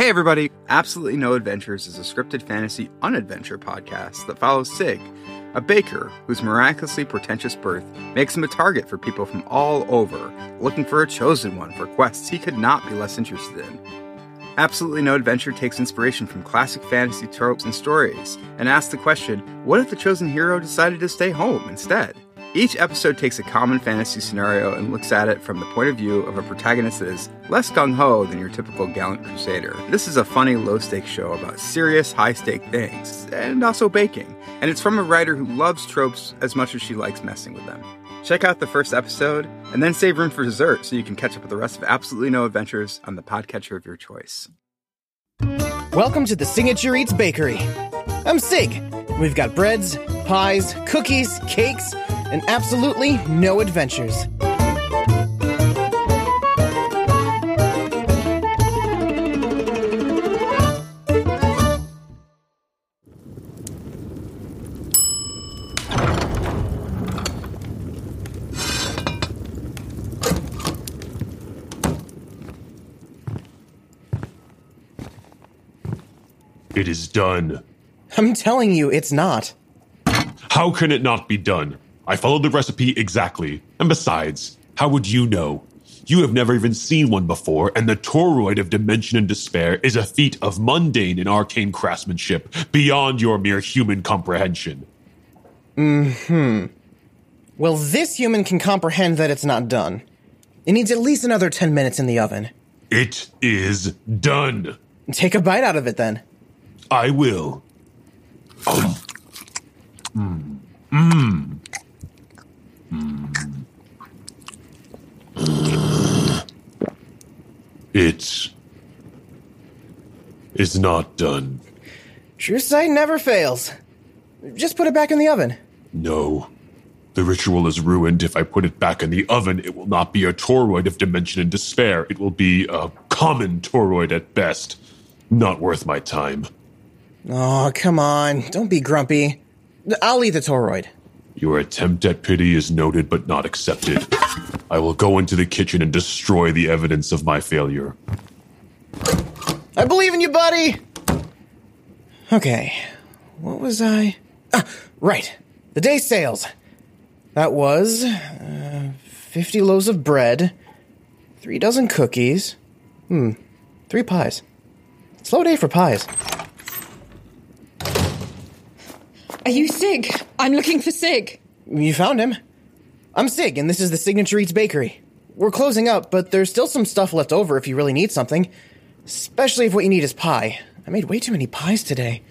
Hey everybody, Absolutely No Adventures is a scripted fantasy unadventure podcast that follows Sig, a baker whose miraculously portentous birth makes him a target for people from all over, looking for a chosen one for quests he could not be less interested in. Absolutely No Adventure takes inspiration from classic fantasy tropes and stories and asks the question what if the chosen hero decided to stay home instead? Each episode takes a common fantasy scenario and looks at it from the point of view of a protagonist that is less gung ho than your typical gallant crusader. This is a funny, low stakes show about serious, high stake things, and also baking. And it's from a writer who loves tropes as much as she likes messing with them. Check out the first episode and then save room for dessert so you can catch up with the rest of Absolutely No Adventures on the podcatcher of your choice. Welcome to the Signature Eats Bakery. I'm Sig. We've got breads, pies, cookies, cakes, and absolutely no adventures. It is done. I'm telling you, it's not. How can it not be done? I followed the recipe exactly. And besides, how would you know? You have never even seen one before, and the toroid of dimension and despair is a feat of mundane and arcane craftsmanship beyond your mere human comprehension. Hmm. Well, this human can comprehend that it's not done. It needs at least another 10 minutes in the oven. It is done. Take a bite out of it then. I will. Mmm. Mmm. Hmm. It is not done. True sight never fails. Just put it back in the oven. No. The ritual is ruined. If I put it back in the oven, it will not be a toroid of dimension and despair. It will be a common toroid at best. Not worth my time. Oh, come on. Don't be grumpy. I'll eat the toroid. Your attempt at pity is noted but not accepted. I will go into the kitchen and destroy the evidence of my failure. I believe in you, buddy! Okay, what was I? Ah, right. The day's sales. That was uh, 50 loaves of bread, three dozen cookies, hmm, three pies. Slow day for pies. Are you Sig? I'm looking for Sig. You found him. I'm Sig, and this is the Signature Eats Bakery. We're closing up, but there's still some stuff left over if you really need something. Especially if what you need is pie. I made way too many pies today.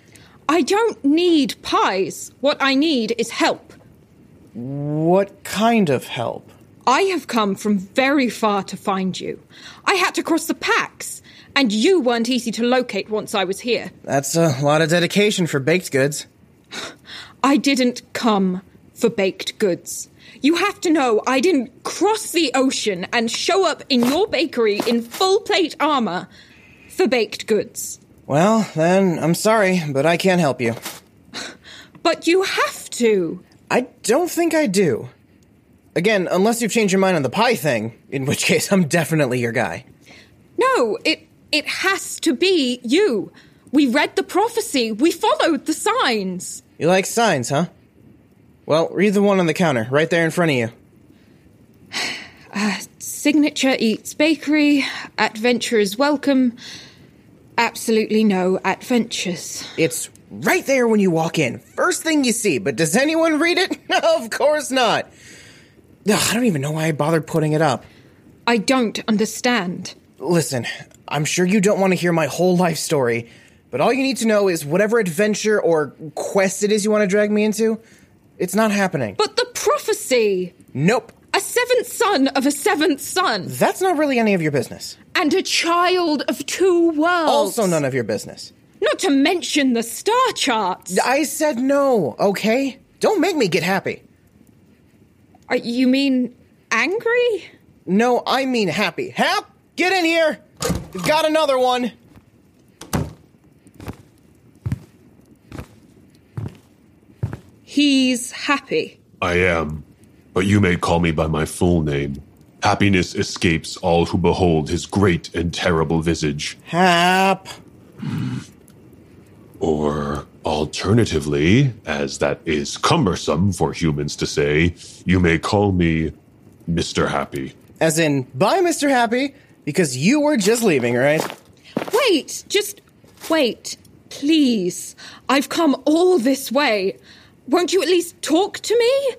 I don't need pies. What I need is help. What kind of help? I have come from very far to find you. I had to cross the packs, and you weren't easy to locate once I was here. That's a lot of dedication for baked goods. I didn't come for baked goods. You have to know I didn't cross the ocean and show up in your bakery in full plate armor for baked goods. Well, then, I'm sorry, but I can't help you. But you have to. I don't think I do. Again, unless you've changed your mind on the pie thing, in which case I'm definitely your guy. No, it it has to be you. We read the prophecy. We followed the signs. You like signs, huh? Well, read the one on the counter, right there in front of you. Uh, signature Eats Bakery. Adventurers welcome. Absolutely no adventures. It's right there when you walk in. First thing you see, but does anyone read it? of course not. Ugh, I don't even know why I bothered putting it up. I don't understand. Listen, I'm sure you don't want to hear my whole life story, but all you need to know is whatever adventure or quest it is you want to drag me into, it's not happening. But the prophecy! Nope. A seventh son of a seventh son. That's not really any of your business. And a child of two worlds. Also none of your business. Not to mention the star charts. I said no, okay? Don't make me get happy. Uh, you mean angry? No, I mean happy. Hap, get in here. We've got another one. He's happy. I am, but you may call me by my full name. Happiness escapes all who behold his great and terrible visage. Hap. Or alternatively, as that is cumbersome for humans to say, you may call me Mr. Happy. As in, bye, Mr. Happy, because you were just leaving, right? Wait, just wait, please. I've come all this way. Won't you at least talk to me?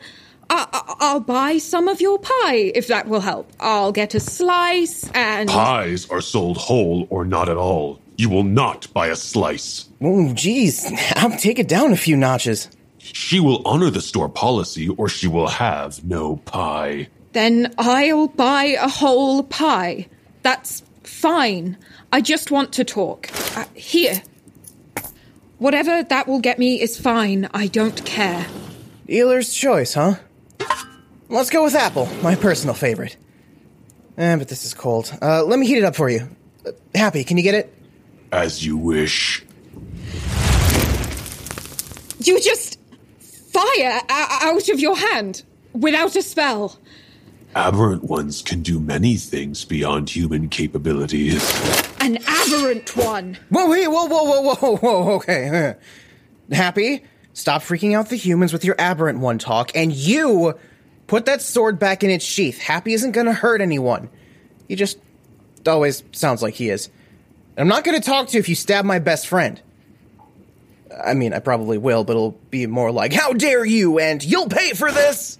I- will buy some of your pie if that will help. I'll get a slice and. Pies are sold whole or not at all. You will not buy a slice. Oh, geez. I'll take it down a few notches. She will honor the store policy or she will have no pie. Then I'll buy a whole pie. That's fine. I just want to talk. Uh, here. Whatever that will get me is fine. I don't care. Dealer's choice, huh? Let's go with apple, my personal favorite. Eh, but this is cold. Uh, let me heat it up for you. Uh, happy, can you get it? As you wish. You just fire out of your hand without a spell. Aberrant ones can do many things beyond human capabilities. An aberrant one. Whoa, wait, whoa, whoa, whoa, whoa, whoa, okay. Happy, stop freaking out the humans with your aberrant one talk, and you put that sword back in its sheath. Happy isn't gonna hurt anyone. He just always sounds like he is. I'm not gonna talk to you if you stab my best friend. I mean, I probably will, but it'll be more like, How dare you, and you'll pay for this!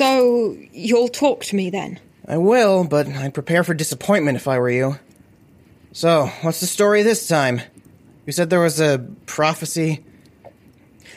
So, you'll talk to me then? I will, but I'd prepare for disappointment if I were you. So, what's the story this time? You said there was a prophecy.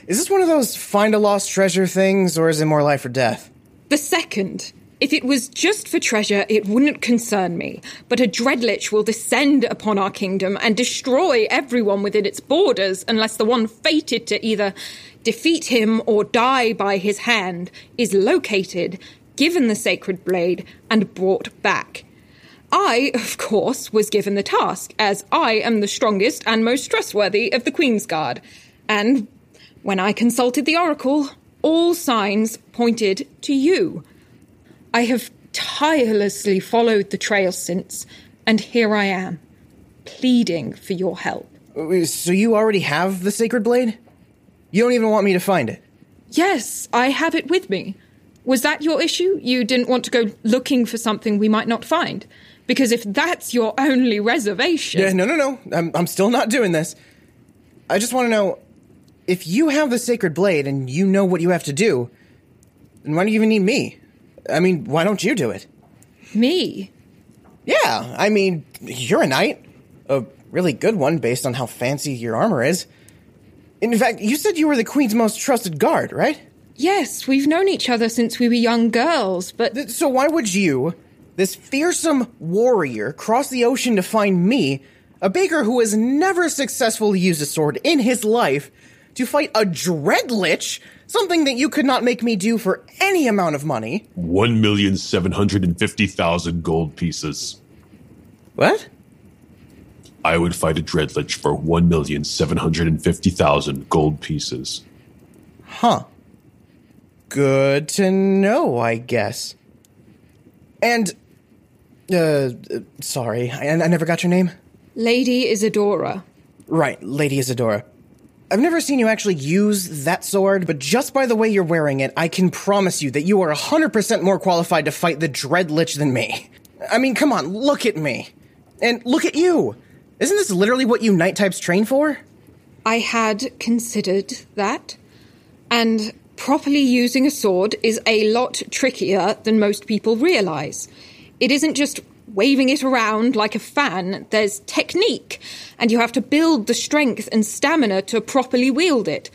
Is this one of those find a lost treasure things, or is it more life or death? The second. If it was just for treasure, it wouldn't concern me. But a Dreadlich will descend upon our kingdom and destroy everyone within its borders unless the one fated to either defeat him or die by his hand is located, given the sacred blade, and brought back. I, of course, was given the task, as I am the strongest and most trustworthy of the Queen's Guard. And when I consulted the Oracle, all signs pointed to you. I have tirelessly followed the trail since, and here I am, pleading for your help. Uh, so you already have the Sacred Blade? You don't even want me to find it? Yes, I have it with me. Was that your issue? You didn't want to go looking for something we might not find? Because if that's your only reservation. Yeah, no, no, no. I'm, I'm still not doing this. I just want to know if you have the Sacred Blade and you know what you have to do, then why do you even need me? I mean, why don't you do it? Me? Yeah, I mean, you're a knight. A really good one based on how fancy your armor is. In fact, you said you were the Queen's most trusted guard, right? Yes, we've known each other since we were young girls, but. So why would you, this fearsome warrior, cross the ocean to find me, a baker who has never successfully used a sword in his life, to fight a dreadlich Something that you could not make me do for any amount of money. One million seven hundred and fifty thousand gold pieces. What? I would fight a Dreadlich for 1,750,000 gold pieces. Huh. Good to know, I guess. And, uh, sorry, I, I never got your name? Lady Isadora. Right, Lady Isadora. I've never seen you actually use that sword, but just by the way you're wearing it, I can promise you that you are 100% more qualified to fight the Dread Lich than me. I mean, come on, look at me. And look at you. Isn't this literally what you knight types train for? I had considered that. And properly using a sword is a lot trickier than most people realize. It isn't just waving it around like a fan, there's technique, and you have to build the strength and stamina to properly wield it.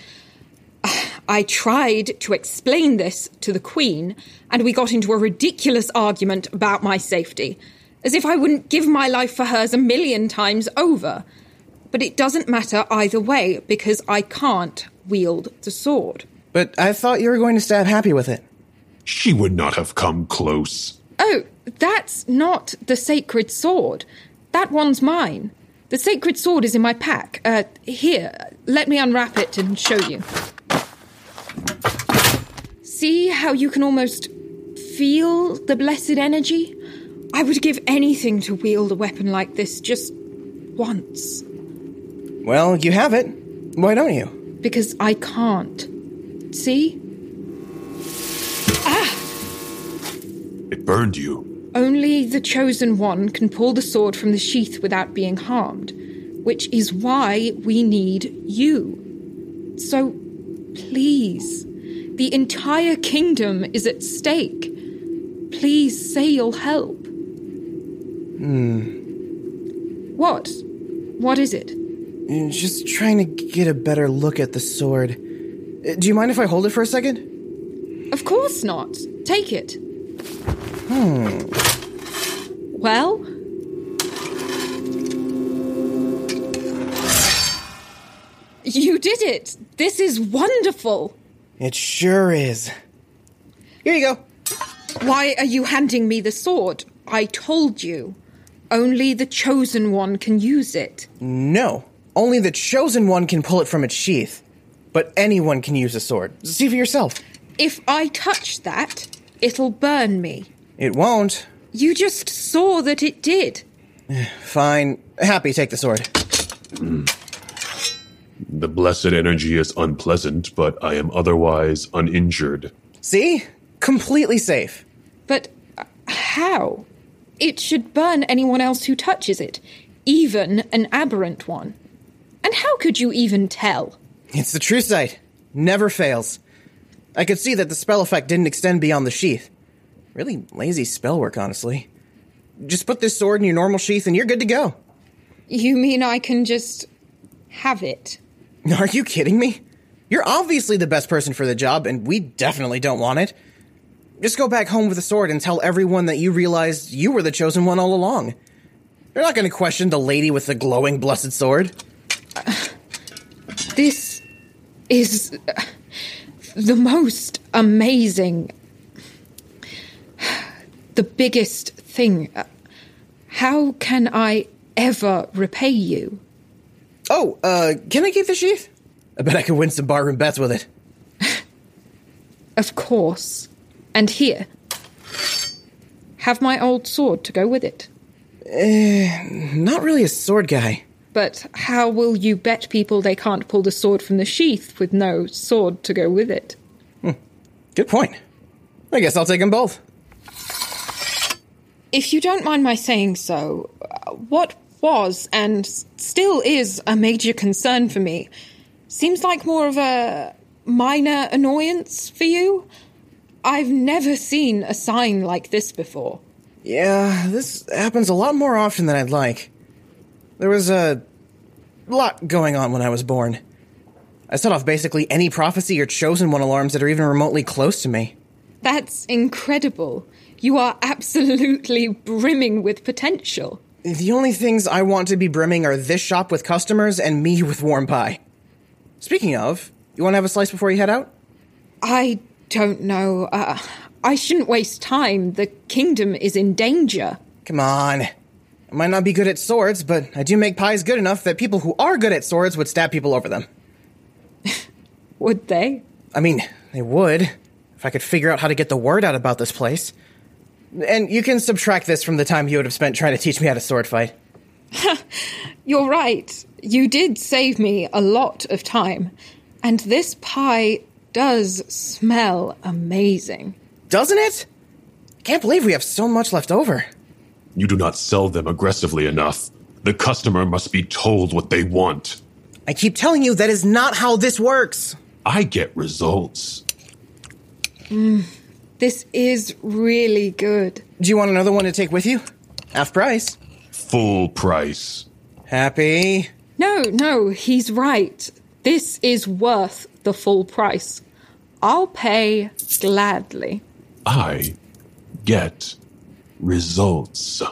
I tried to explain this to the Queen, and we got into a ridiculous argument about my safety, as if I wouldn't give my life for hers a million times over. But it doesn't matter either way, because I can't wield the sword. But I thought you were going to stab Happy with it. She would not have come close. Oh, that's not the sacred sword. That one's mine. The sacred sword is in my pack. Uh, here, let me unwrap it and show you. See how you can almost feel the blessed energy? I would give anything to wield a weapon like this just once. Well, you have it. Why don't you? Because I can't. See? Ah! It burned you. Only the chosen one can pull the sword from the sheath without being harmed, which is why we need you. So, please, the entire kingdom is at stake. Please say you'll help. Hmm. What? What is it? Just trying to get a better look at the sword. Uh, Do you mind if I hold it for a second? Of course not. Take it. Hmm. Well? You did it! This is wonderful! It sure is. Here you go. Why are you handing me the sword? I told you. Only the chosen one can use it. No. Only the chosen one can pull it from its sheath. But anyone can use a sword. See for yourself. If I touch that, it'll burn me. It won't. You just saw that it did. Fine. Happy, take the sword. The blessed energy is unpleasant, but I am otherwise uninjured. See? Completely safe. But uh, how? It should burn anyone else who touches it, even an aberrant one. And how could you even tell? It's the true sight. Never fails. I could see that the spell effect didn't extend beyond the sheath. Really lazy spell work, honestly. Just put this sword in your normal sheath and you're good to go. You mean I can just have it? Are you kidding me? You're obviously the best person for the job, and we definitely don't want it. Just go back home with the sword and tell everyone that you realized you were the chosen one all along. They're not going to question the lady with the glowing blessed sword. This is uh, the most amazing, the biggest thing. Uh, How can I ever repay you? Oh, uh, can I keep the sheath? I bet I could win some barroom bets with it. Of course. And here. Have my old sword to go with it. Eh, not really a sword guy. But how will you bet people they can't pull the sword from the sheath with no sword to go with it? Good point. I guess I'll take them both. If you don't mind my saying so, uh, what was and still is a major concern for me seems like more of a minor annoyance for you. I've never seen a sign like this before. Yeah, this happens a lot more often than I'd like. There was a lot going on when I was born. I set off basically any prophecy or chosen one alarms that are even remotely close to me. That's incredible. You are absolutely brimming with potential. The only things I want to be brimming are this shop with customers and me with warm pie. Speaking of, you want to have a slice before you head out? I don't know. Uh, I shouldn't waste time. The kingdom is in danger. Come on. I might not be good at swords, but I do make pies good enough that people who are good at swords would stab people over them. would they? I mean, they would, if I could figure out how to get the word out about this place. And you can subtract this from the time you would have spent trying to teach me how to sword fight. You're right. You did save me a lot of time. And this pie does smell amazing. Doesn't it? Can't believe we have so much left over. You do not sell them aggressively enough. The customer must be told what they want. I keep telling you that is not how this works. I get results. Mm, this is really good. Do you want another one to take with you? Half price. Full price. Happy? No, no, he's right. This is worth the full price. I'll pay gladly. I get results.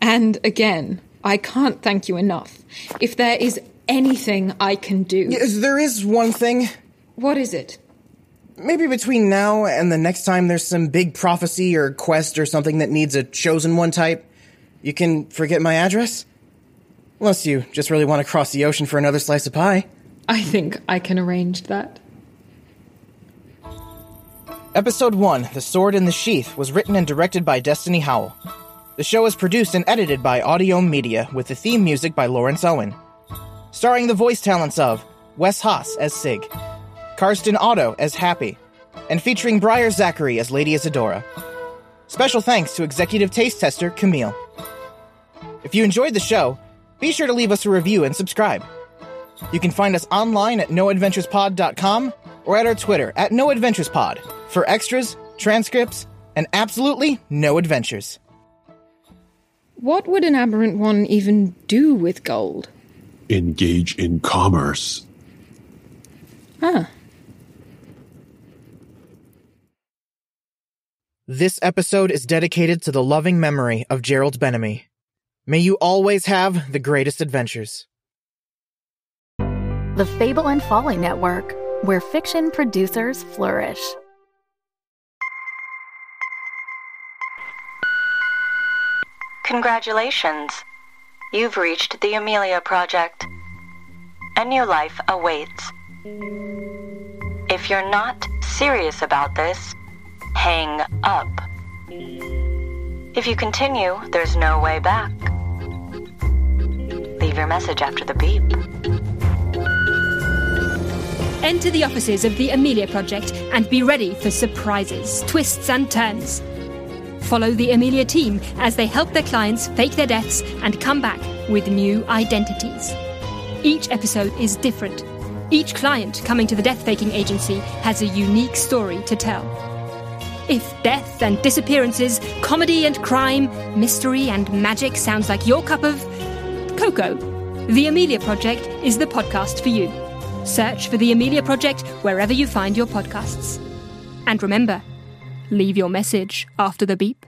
And again, I can't thank you enough. If there is anything I can do. Yes, there is one thing. What is it? Maybe between now and the next time there's some big prophecy or quest or something that needs a chosen one type, you can forget my address? Unless you just really want to cross the ocean for another slice of pie. I think I can arrange that. Episode 1, The Sword in the Sheath, was written and directed by Destiny Howell. The show is produced and edited by Audiohm Media, with the theme music by Laurence Owen. Starring the voice talents of Wes Haas as Sig, Karsten Otto as Happy, and featuring Briar Zachary as Lady Isadora. Special thanks to executive taste tester Camille. If you enjoyed the show, be sure to leave us a review and subscribe. You can find us online at noadventurespod.com or at our Twitter at noadventurespod for extras, transcripts, and absolutely no adventures. What would an aberrant one even do with gold? Engage in commerce. Huh. This episode is dedicated to the loving memory of Gerald Benamy. May you always have the greatest adventures. The Fable and Folly Network, where fiction producers flourish. Congratulations. You've reached the Amelia Project. A new life awaits. If you're not serious about this, hang up. If you continue, there's no way back. Leave your message after the beep. Enter the offices of the Amelia Project and be ready for surprises, twists, and turns. Follow the Amelia team as they help their clients fake their deaths and come back with new identities. Each episode is different. Each client coming to the death faking agency has a unique story to tell. If death and disappearances, comedy and crime, mystery and magic sounds like your cup of cocoa, The Amelia Project is the podcast for you. Search for The Amelia Project wherever you find your podcasts. And remember, leave your message after the beep.